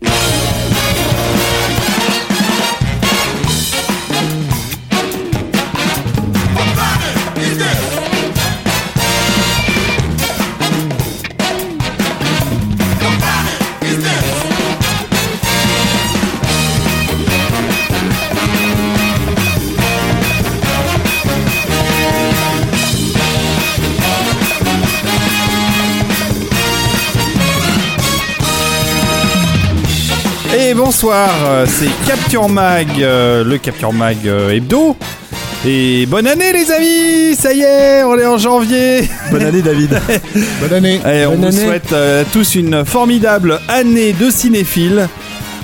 Música bonsoir, euh, c'est Capture Mag, euh, le Capture Mag euh, hebdo. Et bonne année les amis, ça y est, on est en janvier. Bonne année David. Bonne année. Et on Bonne vous année. souhaite euh, tous une formidable année de cinéphiles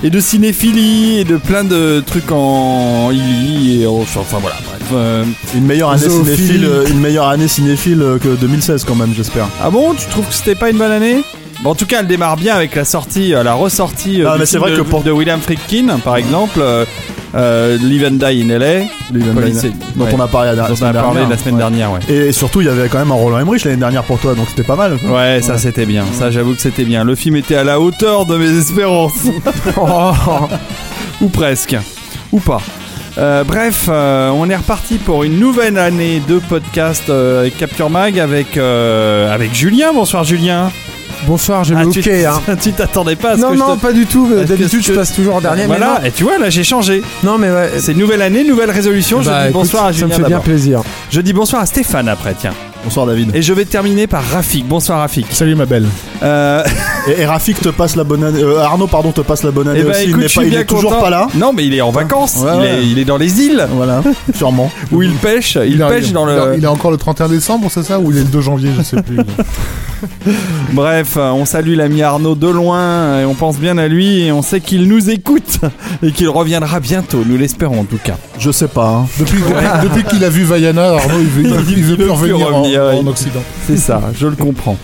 et de cinéphilie et de plein de trucs en illy et en- enfin voilà bref. euh, Une meilleure année Zoophilie. cinéphile, une meilleure année cinéphile que 2016 quand même, j'espère. Ah bon, tu trouves que c'était pas une bonne année? Bon, en tout cas, elle démarre bien avec la sortie, euh, la ressortie euh, Ah, du mais c'est film vrai de, que pour- de William Friedkin, par exemple, euh, euh, Live and Die in LA, Les Police- dont ouais. on a parlé la, dont on a parlé la semaine ouais. dernière, ouais. Et surtout, il y avait quand même un Roland Emmerich l'année dernière pour toi, donc c'était pas mal. Ouais, ça c'était bien. Ça, j'avoue que c'était bien. Le film était à la hauteur de mes espérances. Ou presque. Ou pas. Euh, bref, euh, on est reparti pour une nouvelle année de podcast euh, avec Capture Mag avec, euh, avec Julien. Bonsoir Julien. Bonsoir, je vais Ah, ok. tu hein. tu t'attendais pas à ce Non, que je non, te- pas du tout. D'habitude, je passe toujours dernier. mais Voilà, et tu vois, là j'ai changé. Non, mais ouais. C'est nouvelle année, nouvelle résolution. je Bah, dis écoute, bonsoir à Ça Julien me fait bien plaisir. Je dis bonsoir à Stéphane après, tiens. Bonsoir David. Et je vais terminer par Rafik. Bonsoir Rafik. Salut, ma belle. Euh, Et, et Rafik te passe la bonne année. euh, Arnaud, pardon, te passe la bonne année eh ben, aussi. écoute, il n'est pas, il est toujours pas là. Non, mais il est en vacances. Ouais, il, ouais. Est, il est dans les îles Voilà, sûrement. où il pêche. Il, est- pêche dans le. Il est encore le 31 décembre, c'est ça Ou il est le 2 janvier, je sais plus. Bref, euh, on salue l'ami Arnaud de loin et on pense bien à lui et on sait qu'il nous écoute et qu'il reviendra bientôt. Nous l'espérons en tout cas. Je sais pas. hein. Depuis, depuis, depuis qu'il a vu Vaiana, Arnaud, il veut, il, veut- il veut plus revenir en, revenir, en Occident. C'est ça, je le comprends.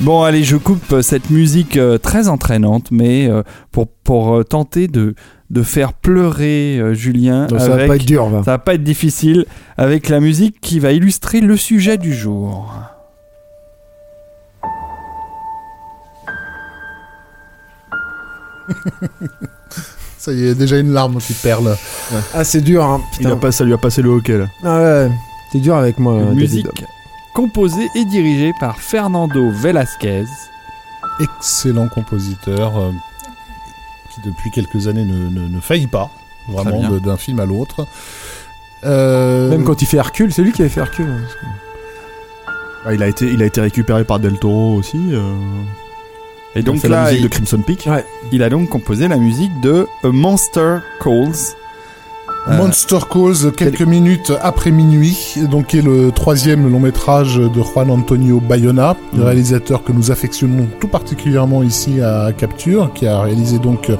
Bon, allez, je coupe euh, cette musique euh, très entraînante, mais euh, pour, pour euh, tenter de, de faire pleurer Julien. Donc, ça va pas être dur, va. ça va pas être difficile avec la musique qui va illustrer le sujet du jour. Ça y est, déjà une larme qui perle. Ah, c'est dur, hein. Il a Putain. pas, ça lui a passé le hockey là. Ah ouais. T'es dur avec moi, Une David. musique composée et dirigée par Fernando Velasquez. Excellent compositeur euh, qui, depuis quelques années, ne, ne, ne faillit pas, vraiment, d'un film à l'autre. Euh, Même quand il fait Hercule, c'est lui qui avait fait Hercule. hein. Ah, il, a été, il a été récupéré par Del Toro aussi. euh, Et donc fait la là, musique il, de Crimson Peak. Ouais. il a donc composé la musique de A Monster Calls. Euh, Monster Calls, quelques minutes après minuit, donc qui est le troisième long métrage de Juan Antonio Bayona, le Mhm. réalisateur que nous affectionnons tout particulièrement ici à Capture, qui a réalisé donc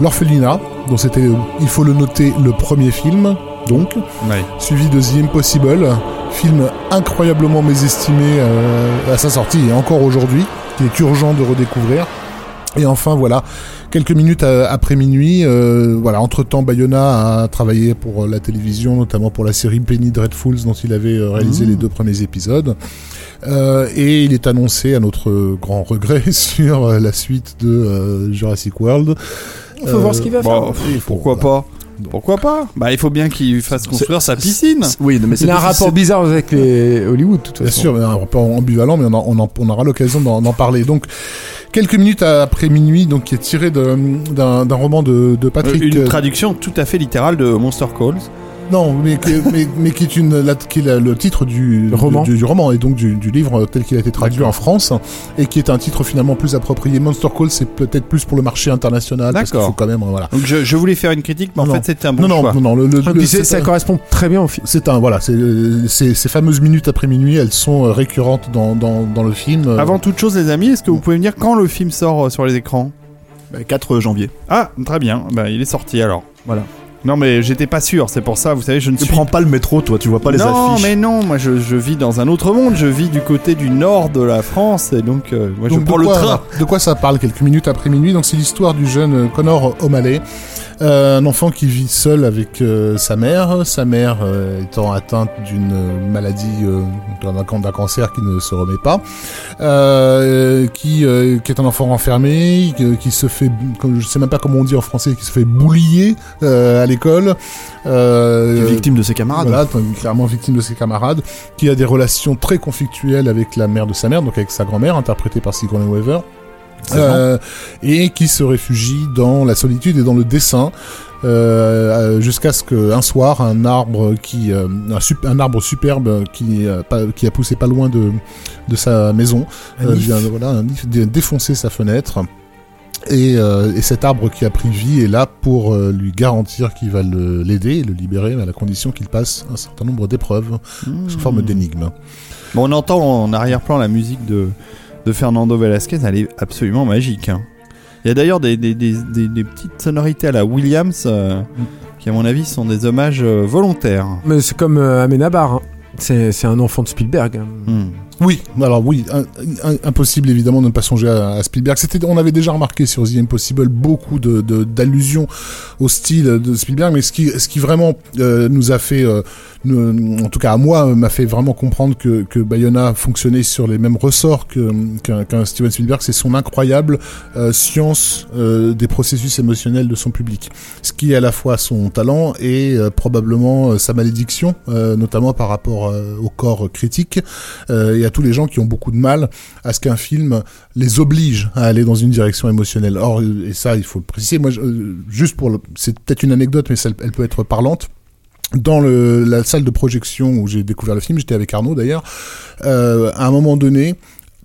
L'Orphelinat, dont c'était, euh, il faut le noter, le premier film, donc, suivi de The Impossible, film incroyablement mésestimé euh, à sa sortie et encore aujourd'hui, qu'il est urgent de redécouvrir. Et enfin, voilà, quelques minutes euh, après minuit, euh, voilà, entre-temps, Bayona a travaillé pour la télévision, notamment pour la série Penny Dreadfuls, dont il avait euh, réalisé les deux premiers épisodes. Euh, et il est annoncé, à notre grand regret, sur euh, la suite de euh, Jurassic World. Il faut voir ce qu'il va faire. Faut- pourquoi voilà. pas Pourquoi pas Bah, il faut bien qu'il fasse construire sa piscine. Oui, mais c'est Il a un rapport bizarre avec les Hollywood, de toute Bien façon. sûr, mais un rapport ambivalent, mais on, en- on, en- on aura l'occasion d'en d'en parler. Donc, quelques minutes après minuit, donc qui est tiré d'un d'un roman de, de Patrick. Une euh, traduction tout à fait littérale de Monster Calls. Non, mais, qui- mais, mais qui est, une, la- qui est la- le titre du Roman. du, du roman et donc du, du livre tel qu'il a été traduit en France et qui est un titre finalement plus approprié. Monster Call, c'est peut-être plus pour le marché international parce D'accord. faut quand même euh, voilà. Donc je, je voulais faire une critique, mais en Non. fait c'était un bon non, non, choix. non, non, le, le- Et le- ça un- correspond très bien au film. c'est un voilà, c'est euh, ces fameuses minutes après minuit, elles sont euh, récurrentes dans, dans, dans le film. euh, Avant toute chose, les amis, est-ce que vous pouvez me dire quand le film sort euh, sur les écrans? Bah, 4 janvier. Ah, très bien. Bah, il est sorti alors. Voilà. Non, mais j'étais pas sûr. C'est pour ça, vous savez, je ne Tu suis prends pas le métro, toi, tu vois pas les non, affiches. mais non, moi je, je vis dans un autre monde. Je vis du côté du nord de la France et donc euh, moi je Donc, prends de le quoi- train. De quoi ça parle quelques minutes après minuit? Donc c'est l'histoire du jeune euh, Connor O'Malley, un enfant qui vit seul avec euh, sa mère, sa mère euh, étant atteinte d'une euh, maladie, euh, d'un cancer qui ne se remet pas, euh, qui, euh, qui est un enfant enfermé, qui, qui se fait, je sais même pas comment on dit en français, qui se fait boulier euh, à l'école. Euh, victime de ses camarades. voilà, clairement victime de ses camarades, qui a des relations très conflictuelles avec la mère de sa mère, donc avec sa grand-mère, interprétée par Sigourney Weaver. Euh, et qui se réfugie dans la solitude et dans le dessin euh, euh, jusqu'à ce qu'un soir un arbre qui euh, un, sup- un arbre superbe qui, euh, pas- qui a poussé pas loin de, de sa maison Un euh, if. vient, voilà, un if, dé- défoncer sa fenêtre et, euh, et cet arbre qui a pris vie est là pour euh, lui garantir qu'il va le- l'aider et le libérer à la condition qu'il passe un certain nombre d'épreuves sous Mmh. forme d'énigmes. Bon, on entend en arrière-plan la musique de, de Fernando Velasquez. Elle est absolument magique. hein. Il y a d'ailleurs des, des, des, des- des petites sonorités à la Williams euh, qui, à mon avis, sont des hommages euh, volontaires. Mais c'est comme euh, Amenabar. hein. C'est c'est un enfant de Spielberg. hein. Hmm. Oui, alors oui, impossible évidemment de ne pas songer à, Spielberg. C'était, on avait déjà remarqué sur The Impossible beaucoup de, d'allusions au style de Spielberg, mais ce qui, ce qui vraiment euh, nous a fait, euh, en tout cas à moi, m'a fait vraiment comprendre que, que Bayona fonctionnait sur les mêmes ressorts que, qu'un, Steven Spielberg, c'est son incroyable euh, science des processus émotionnels de son public, ce qui est à la fois son talent et probablement sa malédiction, notamment par rapport au corps critique tous les gens qui ont beaucoup de mal à ce qu'un film les oblige à aller dans une direction émotionnelle. Or, et ça, il faut le préciser, moi, euh, juste pour c'est peut-être une anecdote, mais ça- elle peut être parlante. Dans la salle de projection où j'ai découvert le film, j'étais avec Arnaud d'ailleurs, euh, à un moment donné,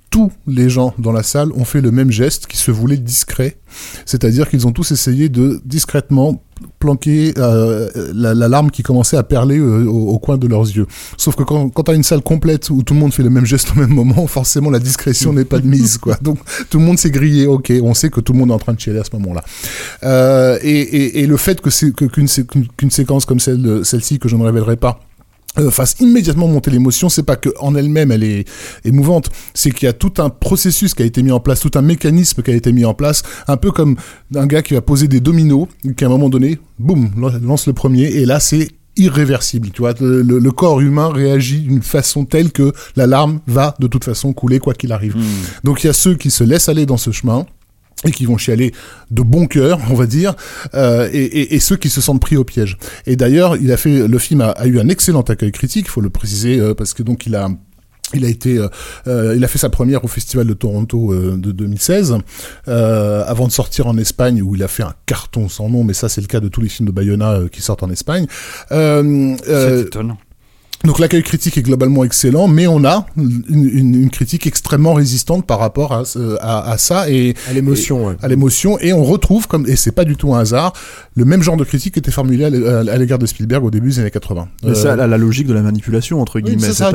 tous les gens dans la salle ont fait le même geste qui se voulait discret, c'est-à-dire qu'ils ont tous essayé de discrètement planquer euh, la, la larme qui commençait à perler euh, au, coin de leurs yeux. Sauf que quand, quand t'as une salle complète où tout le monde fait le même geste au même moment, forcément la discrétion n'est pas de mise, quoi. Donc tout le monde s'est grillé. Ok, on sait que tout le monde est en train de chialer à ce moment-là. Euh, et, le fait que qu'une séquence comme celle celle-ci que je ne révélerai pas euh, fasse immédiatement monter l'émotion, c'est pas que en elle-même elle est émouvante, c'est qu'il y a tout un processus qui a été mis en place, tout un mécanisme qui a été mis en place, un peu comme un gars qui va poser des dominos, qui à un moment donné, boum, lance le premier, et là c'est irréversible, tu vois, le, corps humain réagit d'une façon telle que la larme va de toute façon couler quoi qu'il arrive. Donc il y a ceux qui se laissent aller dans ce chemin, et qui vont chialer de bon cœur, on va dire, euh, et, et, et ceux qui se sentent pris au piège. Et d'ailleurs, il a fait, le film a, a eu un excellent accueil critique, il faut le préciser, euh, parce que donc il a il a été, euh, euh, il a fait sa première au Festival de Toronto euh, de 2016, euh, avant de sortir en Espagne où il a fait un carton sans nom, mais ça c'est le cas de tous les films de Bayona euh, qui sortent en Espagne. Euh, C'est étonnant. Donc l'accueil critique est globalement excellent, mais on a une, une- une critique extrêmement résistante par rapport à, ce- à, à ça et À l'émotion, ouais. à l'émotion et on retrouve comme et c'est pas du tout un hasard le même genre de critique qui était formulé à l'é- à l'égard de Spielberg au début des années 80. Mais Euh, c'est la, la logique de la manipulation, entre guillemets. c'est ça,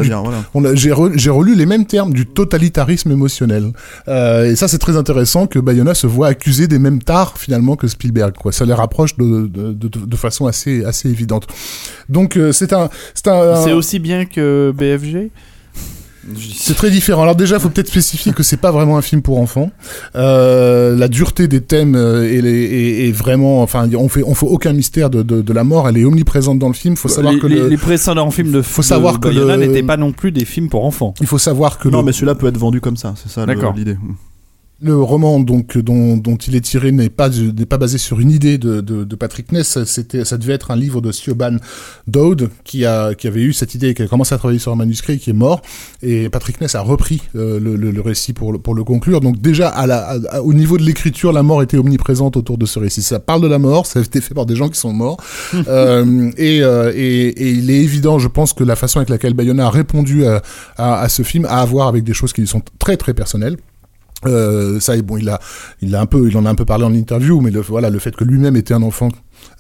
voilà. j'ai, re- j'ai relu les mêmes termes du totalitarisme émotionnel. Euh, et ça, c'est très intéressant que Bayona se voit accusé des mêmes tares finalement que Spielberg. Quoi. Ça les rapproche de, de, de, de façon assez, assez évidente. Donc euh, c'est un, c'est un, C'est aussi bien que BFG c'est très différent. Alors déjà, il faut peut-être spécifier que c'est pas vraiment un film pour enfants. Euh, la dureté des thèmes euh, est, est- est vraiment, enfin, on fait, on fait aucun mystère de, de, de la mort. Elle est omniprésente dans le film. Faut savoir les, que les, le- les précédents films de Faut de savoir que Bayona le- n'étaient pas non plus des films pour enfants. il faut savoir que Non, le- mais celui-là peut être vendu comme ça, c'est ça l'idée. Le roman donc dont, dont il est tiré n'est pas n'est pas basé sur une idée de, de, de Patrick Ness. C'était ça devait être un livre de Siobhan Dowd qui a qui avait eu cette idée, qui a commencé à travailler sur un manuscrit, qui est mort. Et Patrick Ness a repris euh, le, le, le, récit pour le, pour le conclure. Donc déjà à la, à, au niveau de l'écriture, la mort était omniprésente autour de ce récit. Ça parle de la mort, ça a été fait par des gens qui sont morts. euh, et, euh, et, et, il est évident, je pense que la façon avec laquelle Bayona a répondu à, à, à ce film a à voir avec des choses qui sont très très personnelles. Euh, ça, bon, il a, il a un peu, il en a un peu parlé en interview, mais le, voilà, le fait que lui-même était un enfant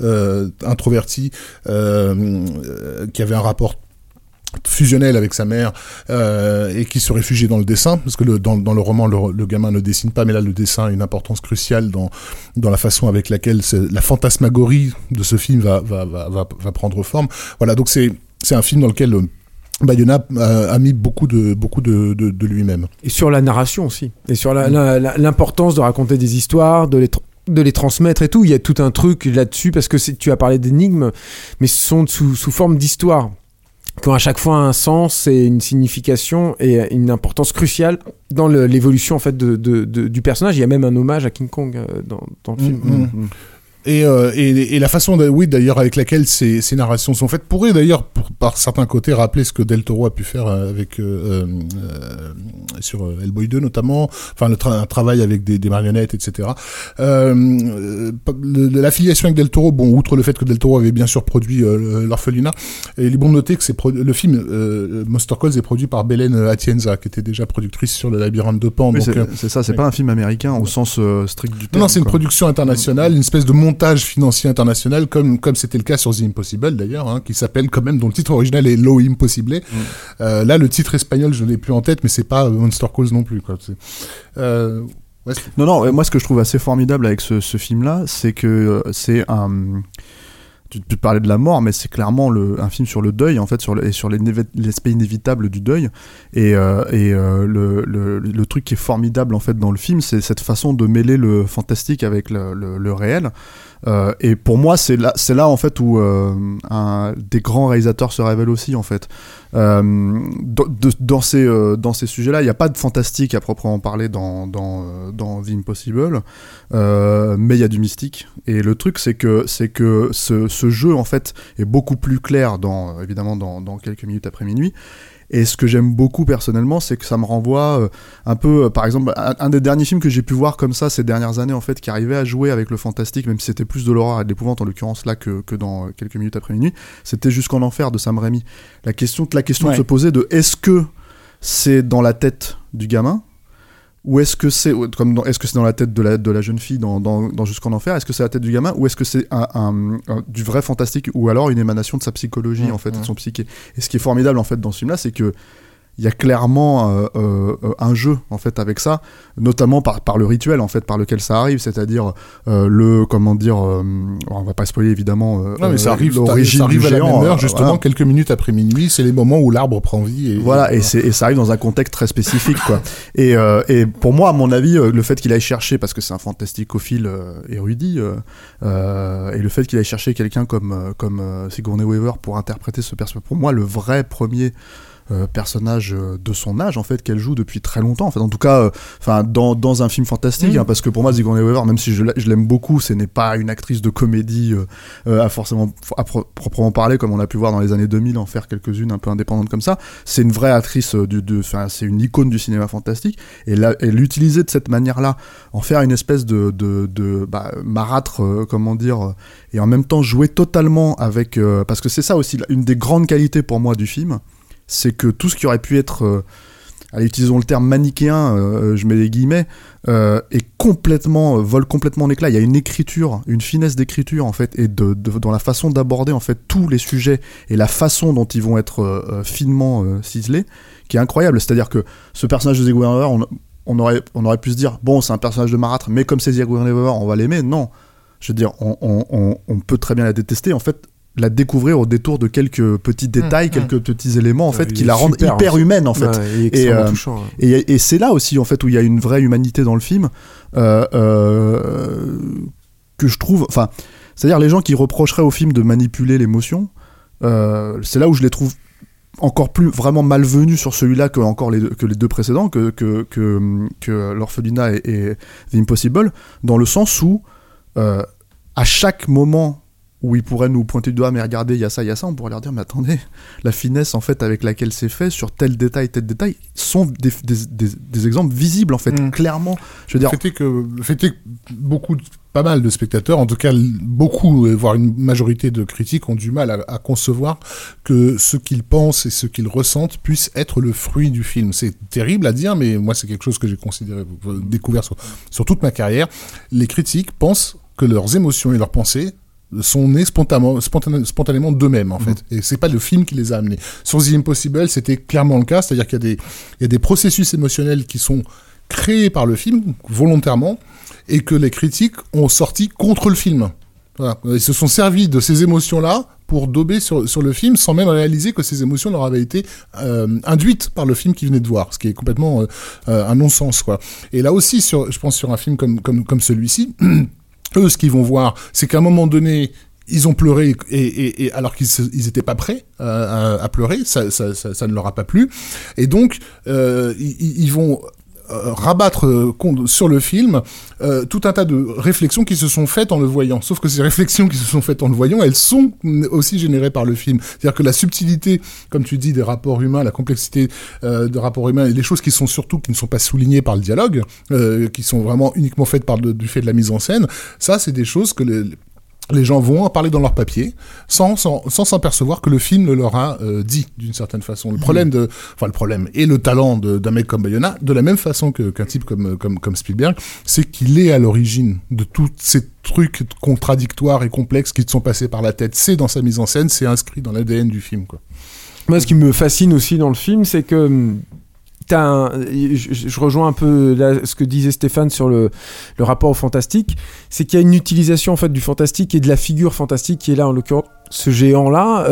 euh, introverti, euh, euh, qui avait un rapport fusionnel avec sa mère euh, et qui se réfugiait dans le dessin parce que le, dans, dans le roman le, le, gamin ne dessine pas mais là le dessin a une importance cruciale dans dans la façon avec laquelle la fantasmagorie de ce film va va va va, prendre forme. Voilà donc c'est c'est un film dans lequel Bayona a, a, mis beaucoup de beaucoup de, de, de lui-même. Et sur la narration aussi. Et sur l'importance de raconter des histoires, de les de les transmettre et tout. Il y a tout un truc là-dessus parce que tu as parlé d'énigmes, mais ce sont sous, sous forme d'histoire qui ont à chaque fois un sens et une signification et une importance cruciale dans l'évolution en fait de, de, de, du personnage. Il y a même un hommage à King Kong dans, dans le film. Mm -hmm. Mm. Et, euh, et, et, la façon, oui, d'ailleurs, avec laquelle ces, ces, narrations sont faites pourrait d'ailleurs, par certains côtés, rappeler ce que Del Toro a pu faire avec euh, euh, sur Hellboy 2 notamment, enfin le tra un travail avec des, des marionnettes, etc. L'affiliation avec Del Toro, bon, outre le fait que Del Toro avait bien sûr produit l'orphelinat, il est bon de noter que le film Monster Calls est produit par Belen Atienza, qui était déjà productrice sur le labyrinthe de Pan. C'est ça, c'est pas un film américain au sens strict du terme. Non, c'est une production internationale, une espèce de montage financier international, comme comme c'était le cas sur The Impossible d'ailleurs, hein, qui s'appelle quand même, dont le titre original est Lo Impossible. Mm. Euh, là, le titre espagnol, je l'ai plus en tête, mais c'est pas Monster Calls non plus. Quoi. Euh, ouais, non, non. Moi, ce que je trouve assez formidable avec ce, ce film-là, c'est que euh, c'est un tu, tu, parlais de la mort, mais c'est clairement le, un film sur le deuil, en fait, sur et sur l'aspect inévitable du deuil. Et, euh, et euh, le, le, le, truc qui est formidable, en fait, dans le film, c'est cette façon de mêler le fantastique avec le réel. Euh, et pour moi, c'est là, c'est là en fait où euh, des grands réalisateurs se révèlent aussi en fait. Euh, dans ces dans ces sujets-là, il n'y a pas de fantastique à proprement parler dans dans dans The Impossible, mais il y a du mystique. Et le truc, c'est que c'est que ce, jeu en fait est beaucoup plus clair dans évidemment dans quelques minutes après minuit. Et ce que j'aime beaucoup personnellement, c'est que ça me renvoie euh, un peu, euh, par exemple, un, un, des derniers films que j'ai pu voir comme ça ces dernières années, en fait, qui arrivait à jouer avec le fantastique, même si c'était plus de l'horreur et de l'épouvante en l'occurrence là que, que dans euh, quelques minutes après minuit, c'était jusqu'en enfer de Sam Raimi. La question, la question ouais. de se poser de est-ce que c'est dans la tête du gamin ou est-ce que c'est comme est-ce que c'est dans la tête de la, de la jeune fille dans, dans, dans Jusqu'en Enfer Est-ce que c'est la tête du gamin? Ou est-ce que c'est un, un, un, du vrai fantastique? Ou alors une émanation de sa psychologie mmh, en fait, mmh. de son psyché? Et ce qui est formidable en fait dans ce film-là, c'est que il y a clairement euh, euh, un jeu en fait avec ça, notamment par, par le rituel en fait par lequel ça arrive, c'est-à-dire euh, le comment dire, euh, on va pas spoiler évidemment. non mais ça arrive, ça arrive à la même heure justement voilà. quelques minutes après minuit, c'est les moments où l'arbre prend vie. Et, voilà et, ça arrive dans un contexte très spécifique quoi. et, et pour moi à mon avis le fait qu'il aille chercher parce que c'est un fantasticophile érudit et le fait qu'il aille chercher quelqu'un comme comme Sigourney Weaver pour interpréter ce personnage, pour moi le vrai premier euh, personnage de son âge en fait qu'elle joue depuis très longtemps en fait. En tout cas enfin euh, dans, dans un film fantastique mmh. hein, parce que pour moi Sigourney Weaver même si je l'aime beaucoup ce n'est pas une actrice de comédie euh, à forcément à pro proprement parler comme on a pu voir dans les années 2000 en faire quelques-unes un peu indépendantes comme ça. C'est une vraie actrice du de enfin c'est une icône du cinéma fantastique. Et l'utiliser de cette manière là en faire une espèce de de, de bah, marâtre comment dire et en même temps jouer totalement avec parce que c'est ça aussi une des grandes qualités pour moi du film c'est que tout ce qui aurait pu être, euh, utilisons le terme manichéen, euh, je mets des guillemets, euh, est complètement, euh, vole complètement en éclat. Il y a une écriture, une finesse d'écriture en fait, et de, dans la façon d'aborder en fait tous les sujets et la façon dont ils vont être euh, finement ciselés, qui est incroyable. C'est-à-dire que ce personnage de Zegwiner, on, on, aurait, on aurait pu se dire, bon, c'est un personnage de marâtre, mais comme c'est Zegwiner, on va l'aimer. Non. Je veux dire, on, on, peut très bien la détester. En fait, la découvrir au détour de quelques petits détails, mmh, quelques mmh. petits éléments en fait qui la rendent hyper humaine en fait. Ouais, et, euh, touchant, ouais. et, et c'est là aussi en fait où il y a une vraie humanité dans le film euh, euh, que je trouve. Enfin, c'est-à-dire les gens qui reprocheraient au film de manipuler l'émotion, c'est là où je les trouve encore plus vraiment malvenu sur celui-là que encore les deux, que les deux précédents, que que que, que l'orphelinat et, et The Impossible, dans le sens où euh, à chaque moment où ils pourraient nous pointer du doigt, mais regardez, il y a ça, il y a ça, on pourrait leur dire, mais attendez, la finesse en fait avec laquelle c'est fait sur tel détail, tel détail, sont des, des, des, des exemples visibles en fait, Mm. clairement. Je veux dire, Fait est que, fait que beaucoup, pas mal de spectateurs, en tout cas beaucoup, voire une majorité de critiques, ont du mal à, à concevoir que ce qu'ils pensent et ce qu'ils ressentent puisse être le fruit du film. C'est terrible à dire, mais moi c'est quelque chose que j'ai considéré, euh, découvert sur, sur toute ma carrière. Les critiques pensent que leurs émotions et leurs pensées sont nées spontanément, spontané- spontanément d'eux-mêmes en fait et c'est pas le film qui les a amenés sur The Impossible c'était clairement le cas c'est-à-dire qu'il y a des il y a des processus émotionnels qui sont créés par le film volontairement et que les critiques ont sorti contre le film. Voilà. Ils se sont servis de ces émotions-là pour dober sur, sur le film sans même réaliser que ces émotions leur avaient été euh, induites par le film qu'ils venaient de voir, ce qui est complètement euh, euh, un non-sens. quoi. Et là aussi, sur, je pense sur un film comme, comme, comme celui-ci, eux, ce qu'ils vont voir, c'est qu'à un moment donné, ils ont pleuré et, et, alors qu'ils se- ils étaient pas prêts euh, à, pleurer, ça, ça, ne leur a pas plu, et donc euh, ils, vont rabattre euh, sur le film euh, tout un tas de réflexions qui se sont faites en le voyant. Sauf que ces réflexions qui se sont faites en le voyant, elles sont aussi générées par le film. C'est-à-dire que la subtilité, comme tu dis, des rapports humains, la complexité euh, de rapports humains et les choses qui sont surtout qui ne sont pas soulignées par le dialogue, euh, qui sont vraiment uniquement faites par le, du fait de la mise en scène, ça c'est des choses que les, les gens vont en parler dans leur papier sans sans sans s'apercevoir que le film le leur a euh, dit d'une certaine façon. Le problème de, enfin le problème et le talent d'un mec comme Bayona, de la même façon que qu'un type comme comme comme Spielberg, c'est qu'il est à l'origine de tous ces trucs contradictoires et complexes qui te sont passés par la tête. C'est dans sa mise en scène, c'est inscrit dans l'ADN du film quoi. Moi, ce qui me fascine aussi dans le film, c'est que hum, je, rejoins un peu ce que disait Stéphane sur le, le rapport au fantastique, c'est qu'il y a une utilisation en fait du fantastique et de la figure fantastique qui est là en l'occurrence ce géant là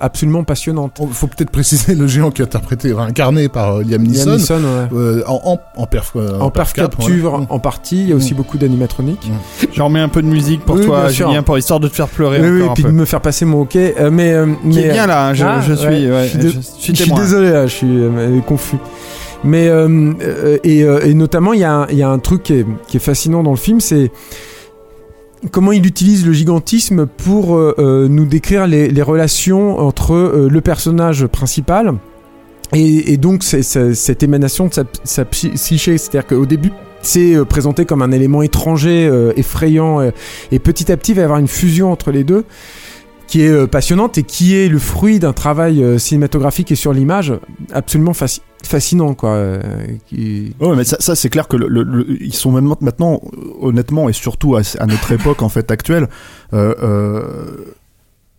absolument passionnante. Il faut peut-être préciser le géant qui est interprété, incarné par euh, Liam Neeson. Liam Neeson, ouais. euh, en, en, en perf, euh, en perf cap, capture en partie, il y a aussi Mm. beaucoup d'animatroniques. J'en remets un peu de musique pour Oui, toi, sûr. Julien, pour histoire de te faire pleurer Oui, oui, et un puis peu. de me faire passer mon hockey. Euh, mais, euh, Qui mais, est bien là, hein, je, Ah, je suis, ouais, ouais, je suis je suis Je suis témoin. désolé, là, je suis euh, confus. Mais euh, euh, et, euh, et notamment, il y, a un- il y a un truc qui est, qui est fascinant dans le film, c'est comment il utilise le gigantisme pour euh, euh, nous décrire les, relations entre euh, le personnage principal et, donc cette émanation de sa, sa psy- psyché. C'est-à-dire qu'au début, c'est présenté comme un élément étranger, effrayant, et petit à petit, il va y avoir une fusion entre les deux qui est passionnante et qui est le fruit d'un travail cinématographique et sur l'image absolument fasci- fascinant quoi. euh, qui- Ouais, mais ça, c'est clair que le, le- ils sont maintenant, maintenant, honnêtement, et surtout à, à notre époque en fait actuelle, euh, euh,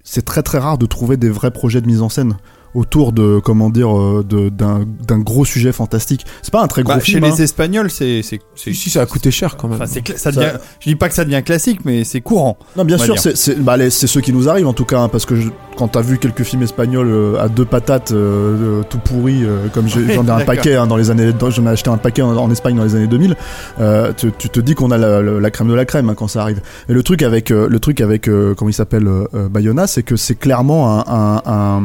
c'est très très rare de trouver des vrais projets de mise en scène autour de comment dire euh, de- d'un d'un gros sujet fantastique. C'est pas un très gros Bah, chez film. hein. les Espagnols, c'est. c'est- c'est- Si, si, ça a coûté cher quand même. Enfin, c'est ça Ça- devient- Je dis pas que ça devient classique, mais c'est courant. Non, bien sûr, c'est c'est bah, ceux qui nous arrivent en tout cas, hein, parce que je- quand t'as vu quelques films espagnols euh, à deux patates, euh, euh, tout pourris, euh, comme j'en ai un paquet hein, dans les années, j'en ai acheté un paquet en, en Espagne dans les années 2000, euh, tu, tu te dis qu'on a la, la- la crème de la crème hein, quand ça arrive. Et le truc avec, euh, le truc avec, euh, comment il s'appelle, Bayona, c'est que c'est clairement un, un, un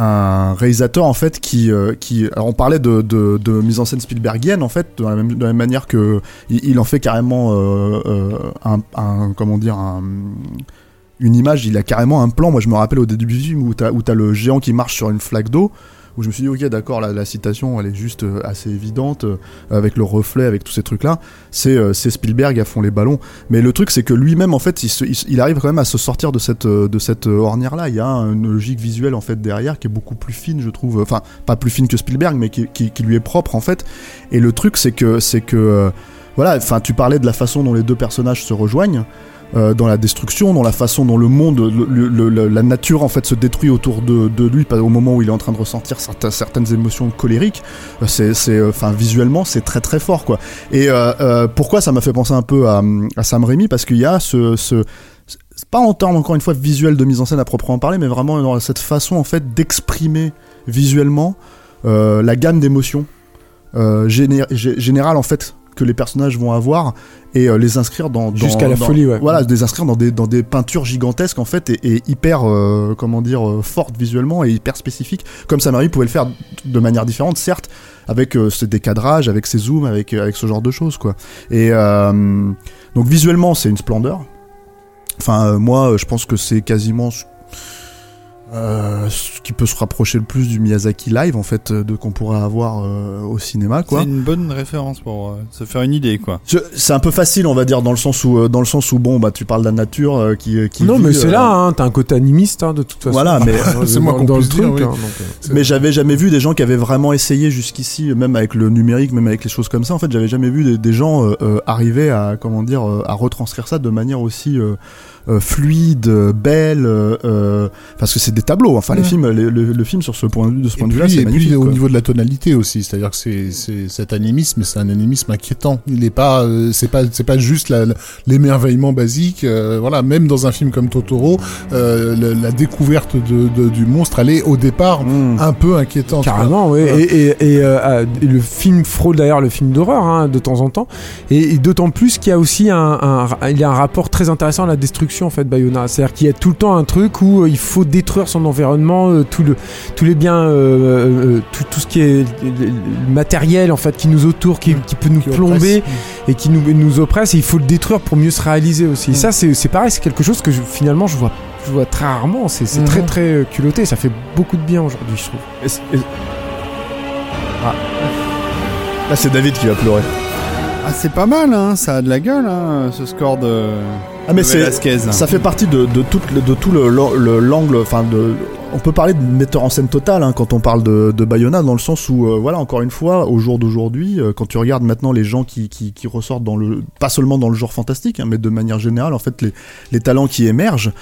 un réalisateur en fait qui euh, qui alors on parlait de, mise en scène Spielbergienne en fait de la même, manière que il, en fait carrément euh, euh, une image il a carrément un plan. Moi je me rappelle au début du film où t'as le géant qui marche sur une flaque d'eau où je me suis dit ok d'accord la, la citation elle est juste euh, assez évidente euh, avec le reflet avec tous ces trucs là c'est euh, c'est Spielberg à fond les ballons. Mais le truc c'est que lui-même en fait il, arrive quand même à se sortir de cette de cette ornière là il y a une logique visuelle en fait derrière qui est beaucoup plus fine je trouve. Enfin pas plus fine que Spielberg mais qui, qui, qui lui est propre en fait. Et le truc c'est que c'est que voilà enfin tu parlais de la façon dont les deux personnages se rejoignent euh, dans la destruction, dans la façon dont le monde, la nature en fait se détruit autour de, de lui au moment où il est en train de ressentir certaines émotions colériques. Euh, C'est, euh, enfin, visuellement, c'est très très fort quoi. Et pourquoi ça m'a fait penser un peu à, Sam Raimi? Parce qu'il y a ce, pas en termes encore une fois visuel de mise en scène à proprement parler, mais vraiment dans cette façon en fait d'exprimer visuellement la gamme d'émotions géné- gé- générale en fait que les personnages vont avoir et euh, les inscrire dans, dans- Jusqu'à la dans- folie, ouais. Voilà, les inscrire dans des dans des peintures gigantesques en fait et, et hyper euh, comment dire euh, fortes visuellement et hyper spécifiques. Comme Sam Raimi pouvait le faire de manière différente, certes, avec euh, ses décadrages, avec ses zooms, avec avec ce genre de choses quoi. Et donc visuellement, c'est une splendeur. Enfin, moi, je pense que c'est quasiment euh, ce qui peut se rapprocher le plus du Miyazaki live en fait euh, de qu'on pourrait avoir euh, au cinéma quoi. C'est une bonne référence pour euh, se faire une idée, quoi. C'est un peu facile, on va dire, dans le sens où, dans le sens où bon, bah, tu parles de la nature euh, qui, qui. Non, vit, mais c'est euh, là, hein, t'as un côté animiste, hein, de toute façon. Voilà, mais- C'est moins dans- qu'on dans le dire, truc, oui. hein, donc, Mais j'avais jamais vu des gens qui avaient vraiment essayé jusqu'ici, même avec le numérique, même avec les choses comme ça. En fait, j'avais jamais vu des, des gens euh, euh, arriver à, comment dire, euh, à retranscrire ça de manière aussi fluide, euh, belle, euh, parce que c'est des tableaux. Enfin, les films, le, le- le film sur ce point de vue, de ce Et point de vue-là, c'est et magnifique. puis au niveau de la tonalité aussi, c'est-à-dire que c'est, c'est cet animisme, c'est un animisme inquiétant. Il n'est pas, euh, c'est pas, c'est pas juste la- la- l'émerveillement basique. euh, voilà, même dans un film comme Totoro, euh, la découverte de, de- du monstre, elle est au départ Mmh. un peu inquiétante. Carrément, oui. Ouais. Et, et, et, euh, ah, et le film frôle d'ailleurs le film d'horreur hein, de temps en temps. Et, et d'autant plus qu'il y a aussi un, un- il y a un rapport très intéressant à la destruction en fait, Bayona. C'est-à-dire qu'il y a tout le temps un truc où euh, il faut détruire son environnement, euh, tout le, tous les biens, euh, euh, tout, tout ce qui est matériel en fait qui nous entoure, qui, qui peut nous Qui plomber oppresse. et qui nous, nous oppresse. Et il faut le détruire pour mieux se réaliser aussi. Et ça, c'est c'est pareil, c'est quelque chose que je- finalement je vois. Je vois très rarement, c'est très très euh, culotté, ça fait beaucoup de bien aujourd'hui, je trouve. Et c'est- et- Ah. Là, c'est David qui va pleurer. Ah, c'est pas mal, hein. Ça a de la gueule, hein, ce score de. Ah, mais c'est. Ça fait partie de, de, tout, de tout le, le- l'angle, enfin de, on peut parler de metteur en scène total hein, quand on parle de, de Bayona, dans le sens où, euh, voilà, encore une fois, au jour d'aujourd'hui, euh, quand tu regardes maintenant les gens qui, qui, qui ressortent dans le, pas seulement dans le genre fantastique, hein, mais de manière générale, en fait, les, les talents qui émergent,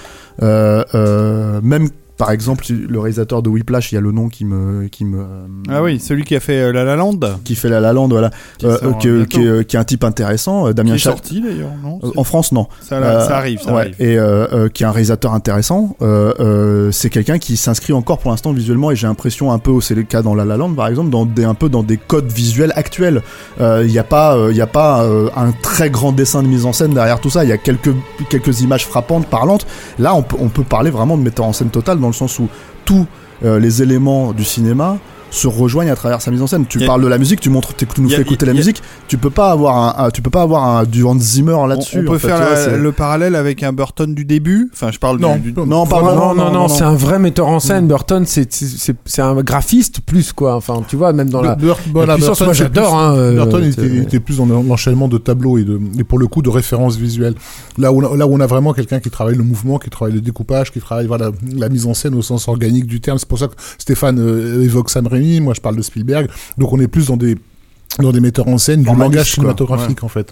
euh, même par exemple le réalisateur de Whiplash, il y a le nom qui me, qui me, Ah oui, celui qui a fait euh, La La Land. qui fait la La Land, voilà, Qui euh, qui, qui est, qui est un type intéressant, euh, Qui Damien est sorti d'ailleurs, non Euh, En France, non. ça, là, Euh, ça arrive, ça ouais, arrive. Et euh, euh, qui est un réalisateur intéressant. Euh, euh, c'est quelqu'un qui s'inscrit encore pour l'instant visuellement, et j'ai l'impression un peu, c'est le cas dans La La Land par exemple, dans des, un peu dans des codes visuels actuels. Euh, Il n'y a pas, euh, il y a pas euh, un très grand dessin de mise en scène derrière tout ça. Il y a quelques quelques images frappantes, parlantes. Là, on peut, on peut parler vraiment de metteur en scène total dans le sens où tous euh, les éléments du cinéma se rejoignent à travers sa mise en scène. Tu parles de la musique, tu montres, tu nous fais écouter la musique. Tu peux pas avoir un, un- tu peux pas avoir un du Hans Zimmer là-dessus. on peut en fait, faire le parallèle avec un Burton du début. Enfin, je parle Non, du, du- Non, pas non, non, non, c'est un vrai metteur en scène. Burton, c'est c'est c'est un graphiste plus quoi. Enfin, tu vois, même dans la. Bur- voilà, la puissance, Burton, moi j'adore. Hein, euh, Burton était, était plus dans l'enchaînement de tableaux et, de, et pour le coup de références visuelles. Là où, là où on a vraiment quelqu'un qui travaille le mouvement, qui travaille le découpage, qui travaille voilà, la mise en scène au sens organique du terme. C'est pour ça que Stéphane euh, évoque Sam Raimi, moi je parle de Spielberg. Donc on est plus dans des dans des metteurs en scène du langage cinématographique en fait.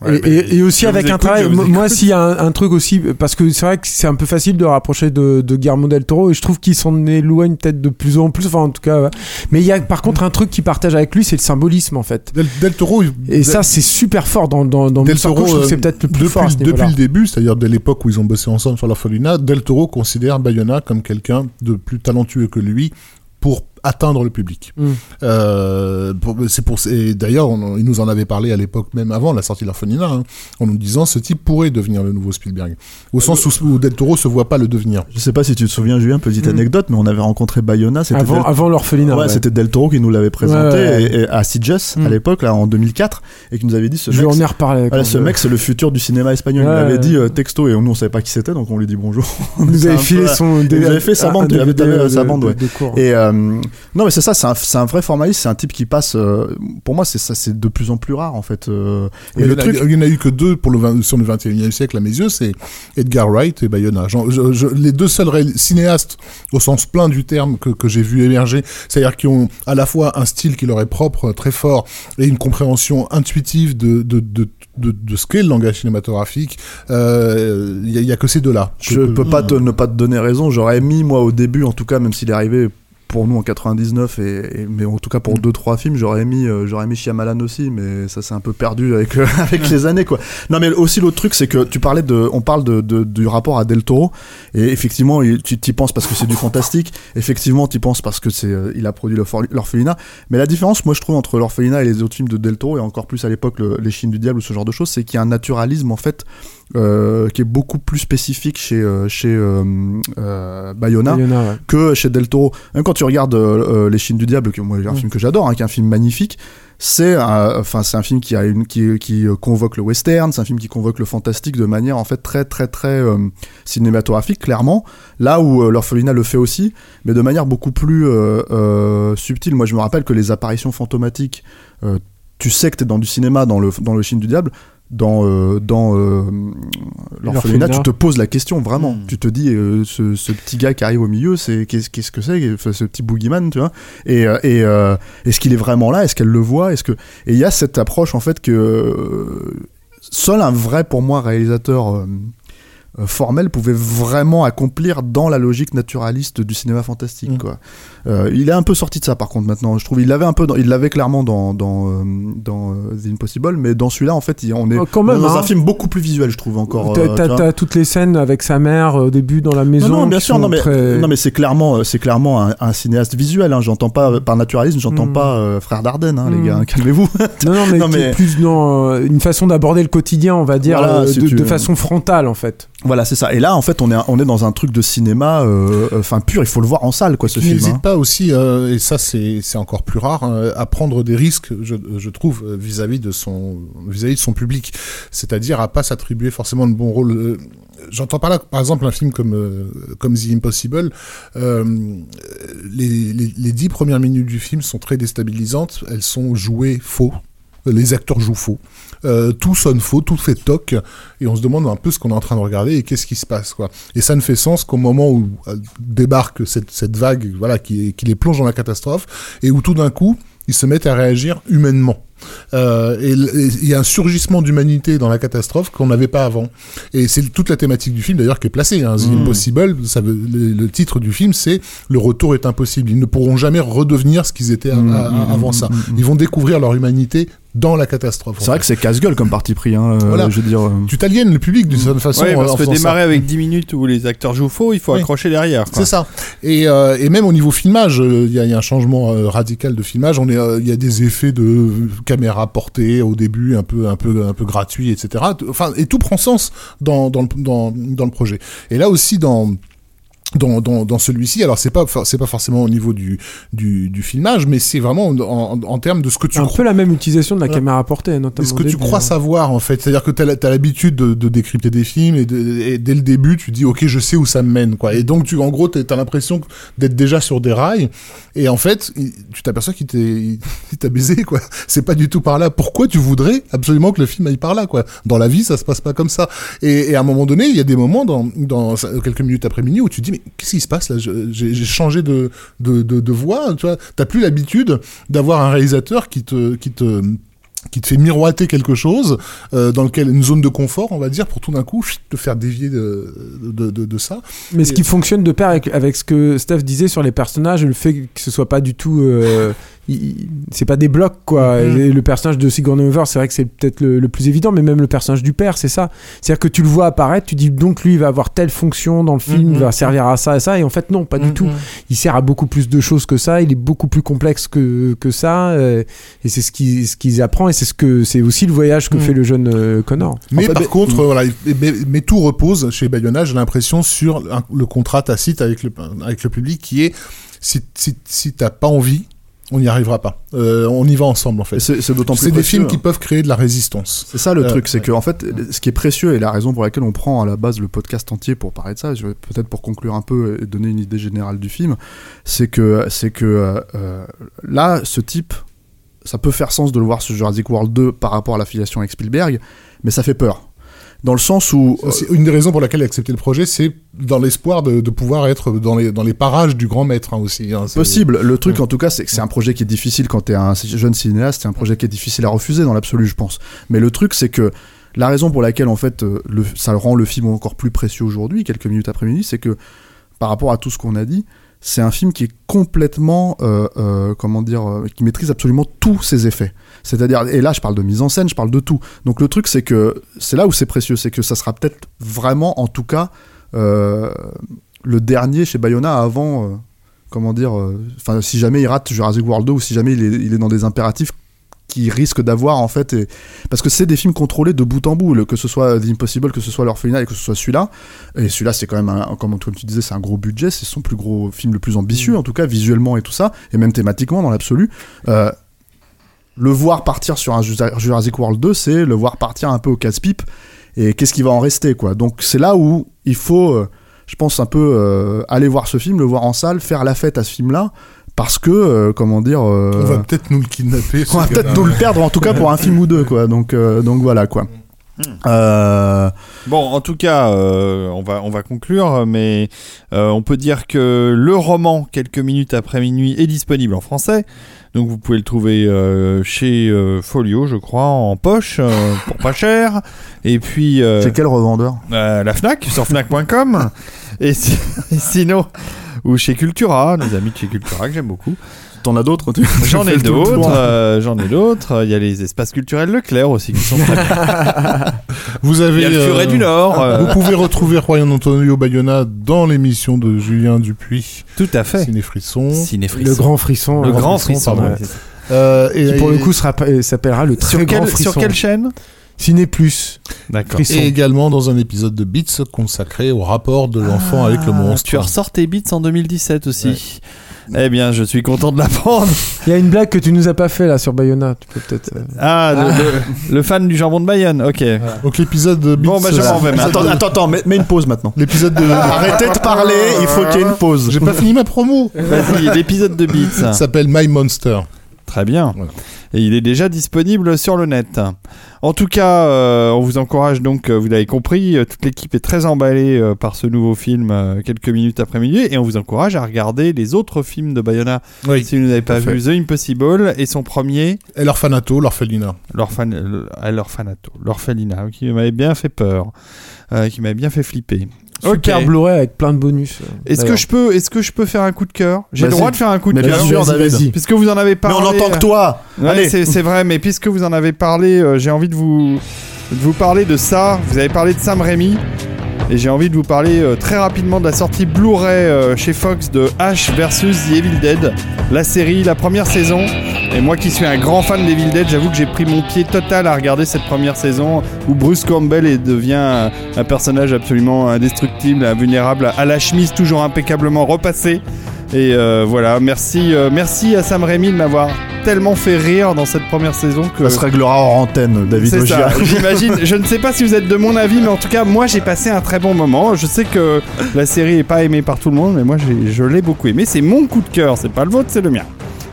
Ouais, et, mais et- et aussi avec un travail, moi- s'il y a un, un truc aussi, parce que c'est vrai que c'est un peu facile de rapprocher de, de Guillermo del Toro et je trouve qu'il s'en éloigne peut-être de plus en plus, enfin en tout cas. ouais. Mais il y a par contre un truc qu'il partage avec lui, c'est le symbolisme en fait. Del, Del Toro, Et ça c'est super fort dans, dans, dans Del Toro, euh, c'est peut-être le plus depuis, fort à ce depuis le début, c'est-à-dire dès l'époque où ils ont bossé ensemble sur la Folina, Del Toro considère Bayona comme quelqu'un de plus talentueux que lui pour atteindre le public. Mm. Euh, pour- c'est pour et d'ailleurs on- il nous en avait parlé à l'époque même avant la sortie de l'Orphelinat hein, en nous disant ce type pourrait devenir le nouveau Spielberg au sens où, où Del Toro se voit pas le devenir. Je sais pas si tu te souviens, Julien, petite Mm. anecdote, mais on avait rencontré Bayona, Avant, Del... avant l'orphelinat. Ouais, ouais. c'était Del Toro qui nous l'avait présenté Ouais, ouais, ouais. et- et à Sitges Mm. à l'époque, là, en 2004, et qui nous avait dit ce Je mec. en ai reparlé. Voilà, ce je- mec, c'est le futur du cinéma espagnol. Ouais, il l'avait ouais. dit euh, texto et nous on savait pas qui c'était, donc on lui dit bonjour. Il nous avait un filé peu- son. nous avait fait sa un bande, t'avais sa de- bande, de- ouais. Et euh, non, mais c'est ça, c'est un, c'est un vrai formaliste, c'est un type qui passe. euh, pour moi, c'est ça, c'est de plus en plus rare en fait. euh, et il, le truc, il y en a eu que deux pour le 20 sur le 21e siècle à mes yeux, c'est Edgar Wright et Bayona. J'en- je- je- les deux seuls cinéastes au sens plein du terme que, que j'ai vu émerger, c'est-à-dire qui ont à la fois un style qui leur est propre, très fort, et une compréhension intuitive de, de, de, de, de ce qu'est le langage cinématographique. Euh, Il y, a- il y a que ces deux-là. je Que- peux pas te, ne pas te donner raison. J'aurais mis moi au début, en tout cas, même s'il est arrivé pour nous en 99 et, et- mais en tout cas pour Mm. deux trois films j'aurais mis euh, j'aurais mis Shyamalan aussi mais ça s'est un peu perdu avec euh, avec les années quoi non mais aussi l'autre truc c'est que tu parlais de on parle de, de- du rapport à Del Toro et effectivement il- tu t'y penses parce que c'est du fantastique effectivement tu penses parce que c'est euh, il a produit l'Orph- l'orphelinat mais la différence moi je trouve entre l'orphelinat et les autres films de Del Toro et encore plus à l'époque le- les Chines du diable ou ce genre de choses c'est qu'il y a un naturalisme en fait euh, qui est beaucoup plus spécifique chez chez euh, euh, Bayona Bayona, ouais. que chez Del Toro. Même quand tu regardes euh, euh, Les Chines du Diable, qui est moi, un Mm. film que j'adore, hein, qui est un film magnifique, c'est enfin c'est un film qui a une qui, qui euh, convoque le western, c'est un film qui convoque le fantastique de manière en fait très très très euh, cinématographique clairement. Là où euh, l'orphelinat le fait aussi, mais de manière beaucoup plus euh, euh, subtile. Moi je me rappelle que les apparitions fantomatiques, euh, tu sais que t'es dans du cinéma dans le dans le Chine du Diable. Dans, euh, dans euh, l'orphelinat, tu te poses la question vraiment. Mm. Tu te dis, euh, ce, ce petit gars qui arrive au milieu, c'est qu'est-ce qu'est-ce que c'est, enfin, ce petit boogeyman, tu vois Et, euh, et euh, est-ce qu'il est vraiment là? Est-ce qu'elle le voit? Est-ce que et il y a cette approche en fait que seul un vrai pour moi réalisateur formel pouvait vraiment accomplir dans la logique naturaliste du cinéma fantastique Mm. quoi. Euh, il est un peu sorti de ça par contre maintenant. Je trouve il l'avait un peu, dans- il l'avait clairement dans dans euh, dans euh, The Impossible, mais dans celui-là en fait il- on est Oh, quand même, dans hein. un film beaucoup plus visuel je trouve encore. T'as- euh, T'as toutes les scènes avec sa mère euh, au début dans la maison. Non, non, bien sûr, non, mais, très- non, mais c'est clairement, euh, c'est clairement un, un cinéaste visuel. Hein. J'entends pas euh, par naturalisme, j'entends Mm. pas euh, frère Dardenne, hein, les Mm. gars. Calmez-vous. Non, non, mais, Non, mais- plus dans euh, une façon d'aborder le quotidien, on va dire, Voilà, euh, si de, tu de veux. façon frontale en fait. Voilà, c'est ça. Et là, en fait, on est, on est dans un truc de cinéma, euh, euh, enfin pur. Il faut le voir en salle, quoi, ce film. n'hésite hein. pas aussi, euh, et ça c'est encore plus rare, euh, à prendre des risques, je, je trouve, vis-à-vis de son vis-à-vis de son public. C'est-à-dire à pas s'attribuer forcément le bon rôle. J'entends par là, par exemple, un film comme comme The Impossible. les, les, les dix premières minutes du film sont très déstabilisantes. Elles sont jouées faux. Les acteurs jouent faux. Euh, tout sonne faux, tout fait toc, et on se demande un peu ce qu'on est en train de regarder et qu'est-ce qui se passe, quoi. Et ça ne fait sens qu'au moment où euh, débarque cette, vague, voilà, qui les plonge dans la catastrophe, et où tout d'un coup, ils se mettent à réagir humainement. Euh, et il y a un surgissement d'humanité dans la catastrophe qu'on n'avait pas avant. Et c'est toute la thématique du film d'ailleurs qui est placée. Hein. The Mm. Impossible, ça veut, le, le titre du film, c'est Le retour est impossible. Ils ne pourront jamais redevenir ce qu'ils étaient à- Mm, à- mm, avant ça. Ils vont découvrir leur humanité dans la catastrophe. C'est vrai fait. que c'est casse-gueule comme parti pris. Hein, euh, Voilà. Je veux dire. euh, tu t'aliènes le public d'une certaine façon. Ouais, parce en que ça. démarrer avec 10 minutes où les acteurs jouent faux, il faut Oui. accrocher derrière. C'est ça. Et, euh, et même au niveau filmage, il y, y a un changement euh, radical de filmage. On est, euh, il y a des effets de caméra portée au début, un peu, un peu, un peu gratuit, etc. Enfin, et tout prend sens dans, dans, le, dans, dans le projet. Et là aussi, dans dans, dans, dans celui-ci, alors c'est pas c'est pas forcément au niveau du du, du filmage, mais c'est vraiment en, en, en termes de ce que tu un peu la même utilisation de la Voilà. caméra portée, notamment. est-ce que tu crois hein. savoir en fait C'est-à-dire que tu as l'habitude de, de décrypter des films et, de- et dès le début tu dis ok je sais où ça me mène quoi. Et donc tu en gros tu as l'impression d'être déjà sur des rails et en fait tu t'aperçois qu'il t'a baisé quoi. C'est pas du tout par là. Pourquoi tu voudrais absolument que le film aille par là quoi? Dans la vie ça se passe pas comme ça. Et, et à un moment donné il y a des moments dans, dans quelques minutes après minuit où tu te dis mais qu'est-ce qui se passe là? J'ai changé de, de, de, de voix. Tu vois? T'as plus l'habitude d'avoir un réalisateur qui te qui te qui te fait miroiter quelque chose euh, dans lequel une zone de confort on va dire pour tout d'un coup te faire dévier de, de, de, de ça Mais ce qui fonctionne de pair avec, avec ce que Steph disait sur les personnages, le fait que ce soit pas du tout. euh, c'est pas des blocs quoi. Mhm. Et le personnage de Sigourney Weaver, c'est vrai que c'est peut-être le, le plus évident, mais même le personnage du père, c'est ça. C'est-à-dire que tu le vois apparaître, tu dis donc lui il va avoir telle fonction dans le film, il va servir à ça et ça, et en fait non, pas du tout. Il sert à beaucoup plus de choses que ça, il est beaucoup plus complexe que, que ça, euh, et c'est ce qu'ils ce qu'ils apprend, et c'est ce que c'est aussi le voyage que Mhm. fait le jeune euh, Connor. mais En fait, par mais- contre voilà mais, mais tout repose chez Bayona j'ai l'impression sur un- le contrat tacite avec le avec le public qui est si si, si t'as pas envie on n'y arrivera pas Euh, on y va ensemble en fait C'est d'autant plus c'est des films hein. qui peuvent créer de la résistance C'est ça le Euh, truc, c'est ouais. que en fait, ce qui est précieux et la raison pour laquelle on prend à la base le podcast entier pour parler de ça, peut-être pour conclure un peu et donner une idée générale du film, c'est que c'est que euh, là, ce type, ça peut faire sens de le voir sur Jurassic World 2 par rapport à l'affiliation avec Spielberg, mais ça fait peur. Dans le sens où euh, C'est une des raisons pour laquelle il a accepté le projet, c'est dans l'espoir de, de pouvoir être dans les, dans les parages du grand maître hein, aussi. hein. Possible. Le truc, en tout cas, c'est que c'est un projet qui est difficile quand t'es un jeune cinéaste. C'est un projet qui est difficile à refuser dans l'absolu, je pense. Mais le truc, c'est que la raison pour laquelle, en fait, euh, le, ça rend le film encore plus précieux aujourd'hui, quelques minutes après minuit, c'est que par rapport à tout ce qu'on a dit, c'est un film qui est complètement, euh, euh, comment dire, euh, qui maîtrise absolument tous ses effets. C'est-à-dire, et là je parle de mise en scène, je parle de tout. Donc le truc c'est que c'est là où c'est précieux, c'est que ça sera peut-être vraiment, en tout cas, le dernier chez Bayona avant, comment dire, enfin si jamais il rate Jurassic World 2 ou si jamais il est, il est dans des impératifs qui risque d'avoir en fait et... parce que c'est des films contrôlés de bout en bout le- que ce soit The Impossible que ce soit l'orphelinat et que ce soit celui-là. Et celui-là c'est quand même un, comme, tu disais c'est un gros budget c'est son plus gros film le plus ambitieux en tout cas visuellement et tout ça et même thématiquement dans l'absolu. Euh, le voir partir sur un Jura- Jurassic World 2 c'est le voir partir un peu au casse-pipe et qu'est-ce qui va en rester quoi. Donc c'est là où il faut euh, je pense un peu euh, aller voir ce film le voir en salle faire la fête à ce film là parce que euh, comment dire euh, On va peut-être nous le kidnapper. on va peut-être nous le perdre en tout cas pour un film ou deux quoi donc euh, donc voilà quoi Euh, Bon, en tout cas, euh, on, va, on va conclure, mais euh, on peut dire que le roman, quelques minutes après minuit, est disponible en français. Donc vous pouvez le trouver euh, chez euh, Folio, je crois, en poche, euh, pour pas cher. Et puis euh, c'est quel revendeur? la Fnac, sur Fnac.com. et, si- et sinon, ou chez Cultura, nos amis de chez Cultura que j'aime beaucoup. T'en as d'autres J'en ai d'autres, euh, j'en ai d'autres. Il y a les espaces culturels Leclerc aussi qui sont très bien. Vous avez. Il y a le Furet euh, du Nord. euh, Vous pouvez retrouver Juan Antonio Bayona dans l'émission de Julien Dupuis, tout à fait. Ciné Frisson. Ciné Le grand frisson. Le euh, grand frisson, pardon. ouais. Euh, et, Qui pour le coup s'appellera le très Sur, grand quelle- frisson. sur quelle chaîne? Ciné Plus. D'accord. Frisson. et également dans un épisode de Beats consacré au rapport de l'enfant avec le monstre. Ah, Tu ressors tes beats en 2017 aussi. Eh bien, je suis content de l'apprendre. Il y a une blague que tu nous as pas fait là sur Bayona. Tu peux peut-être. euh, Ah, le, le- le fan du jambon de Bayonne. Ok. Donc l'épisode de Beats. Bon, bah, je euh, m'en vais attends attends attends mets, mets une pause maintenant L'épisode de. arrêtez de parler il faut qu'il y ait une pause J'ai pas fini ma promo. Vas-y, l'épisode de beats. Ça s'appelle My Monster. Très bien. Voilà. Et il est déjà disponible sur le net. En tout cas, euh, on vous encourage donc, euh, vous l'avez compris, euh, toute l'équipe est très emballée euh, par ce nouveau film euh, quelques minutes après minuit et on vous encourage à regarder les autres films de Bayona Oui. si vous n'avez pas fait. vu The Impossible et son premier Et à l'orphanato, l'orphelinat, qui m'avait bien fait peur, qui m'avait bien fait flipper. Super Ok. Blu-ray avec plein de bonus. euh, Est-ce que je peux, est-ce que je peux faire un coup de cœur? J'ai le droit de faire un coup de Mais bien cœur. sûr, Vas-y, David. Puisque vous en avez mais parlé. on entend que toi Ouais, Allez. c'est c'est vrai, mais puisque vous en avez parlé, euh, j'ai envie de vous, de vous parler de ça. Vous avez parlé de Sam Raimi. Et j'ai envie de vous parler euh, très rapidement de la sortie Blu-ray euh, chez Fox de Ash vs The Evil Dead, la série, la première saison. Et moi qui suis un grand fan d'Evil Dead, j'avoue que j'ai pris mon pied total à regarder cette première saison où Bruce Campbell devient un, personnage absolument indestructible, invulnérable, à la chemise toujours impeccablement repassée. Et euh, voilà, merci, merci à Sam Raimi de m'avoir tellement fait rire dans cette première saison que ça se réglera hors antenne David c'est ça, Ogier. j'imagine. Je ne sais pas si vous êtes de mon avis, mais en tout cas, moi j'ai passé un très bon moment. Je sais que la série est pas aimée par tout le monde, mais moi je l'ai beaucoup aimé. C'est mon coup de cœur, c'est pas le vôtre, c'est le mien.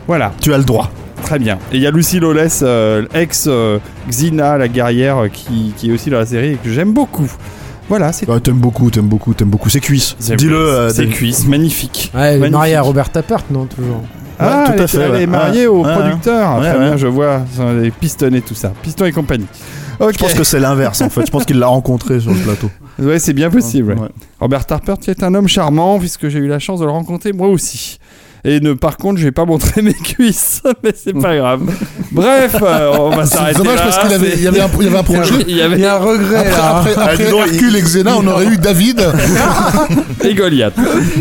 Voilà, tu as le droit très bien. Et il y a Lucy Lawless, euh, ex euh, Xina, la guerrière, euh, qui, qui est aussi dans la série et que j'aime beaucoup. Voilà, c'est Ouais, t'aimes beaucoup t'aimes beaucoup t'aimes beaucoup c'est cuisse c'est- dis-le euh, C'est David. cuisse, magnifique. Ouais, Magnifique. mariée à Robert Tappert, non Toujours. Ah, tout elle à est- fait, Elle ouais. est mariée Ouais, au producteur. ouais. Très Ouais, bien, ouais. je vois. Les pistons et tout ça. Pistons et compagnie. Ok. je pense que c'est l'inverse en fait je pense qu'il l'a rencontré sur le plateau Ouais, c'est bien possible. Robert Tarper, tu es un homme charmant, puisque j'ai eu la chance de le rencontrer moi aussi. Et ne, par contre, je vais pas montrer mes cuisses, mais c'est pas grave. Bref, euh, on va C'est s'arrêter dommage là. parce qu'il avait, il y avait un, il y avait un projet. Il y avait Il y a un regret Après, là. après, Ah, après donc, Hercule et Xena, on aurait eu David. et Goliath.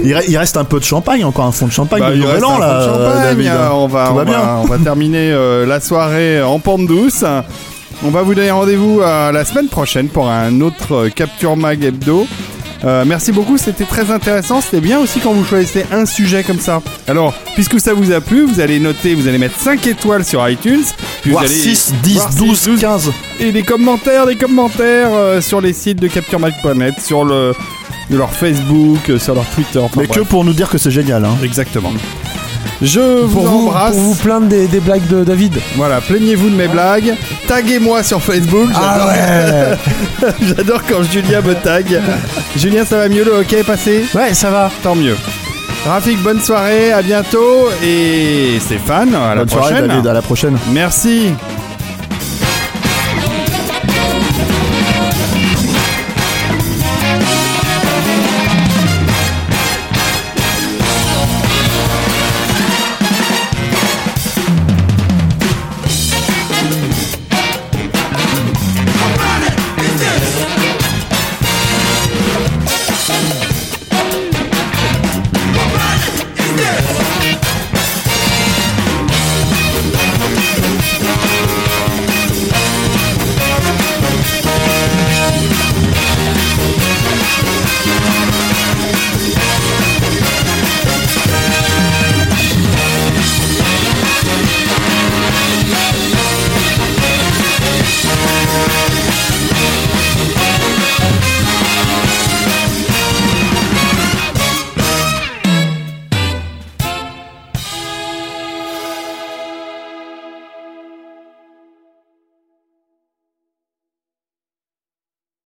il, re- il reste un peu de champagne encore un fond de champagne Bah, de il reste an un là de champagne, David on va, Tout on va va, bien. on va terminer euh, la soirée en pente douce. On va vous donner rendez-vous euh, la semaine prochaine pour un autre euh, Capture Mag Hebdo. Euh, merci beaucoup, c'était très intéressant. C'était bien aussi quand vous choisissez un sujet comme ça. Alors, puisque ça vous a plu, vous allez noter, vous allez mettre 5 étoiles sur iTunes. Puis vous allez 6, 10, voir 12, 6, 15 Et des commentaires, des commentaires euh, sur les sites de CaptureMag.net, sur le, leur Facebook, euh, sur leur Twitter. enfin mais que pour nous dire que c'est génial hein. Exactement. Je vous Pour vous, embrasse. pour vous plaindre des, des blagues de David. Voilà, plaignez-vous de mes blagues. Taguez-moi sur Facebook. J'adore, ouais j'adore quand Julien me tag. Julien, ça va mieux le hockey est passé Ouais, ça va. Tant mieux. Rafik, bonne soirée, à bientôt. Et Stéphane, à la bonne soirée prochaine. David à la prochaine Merci.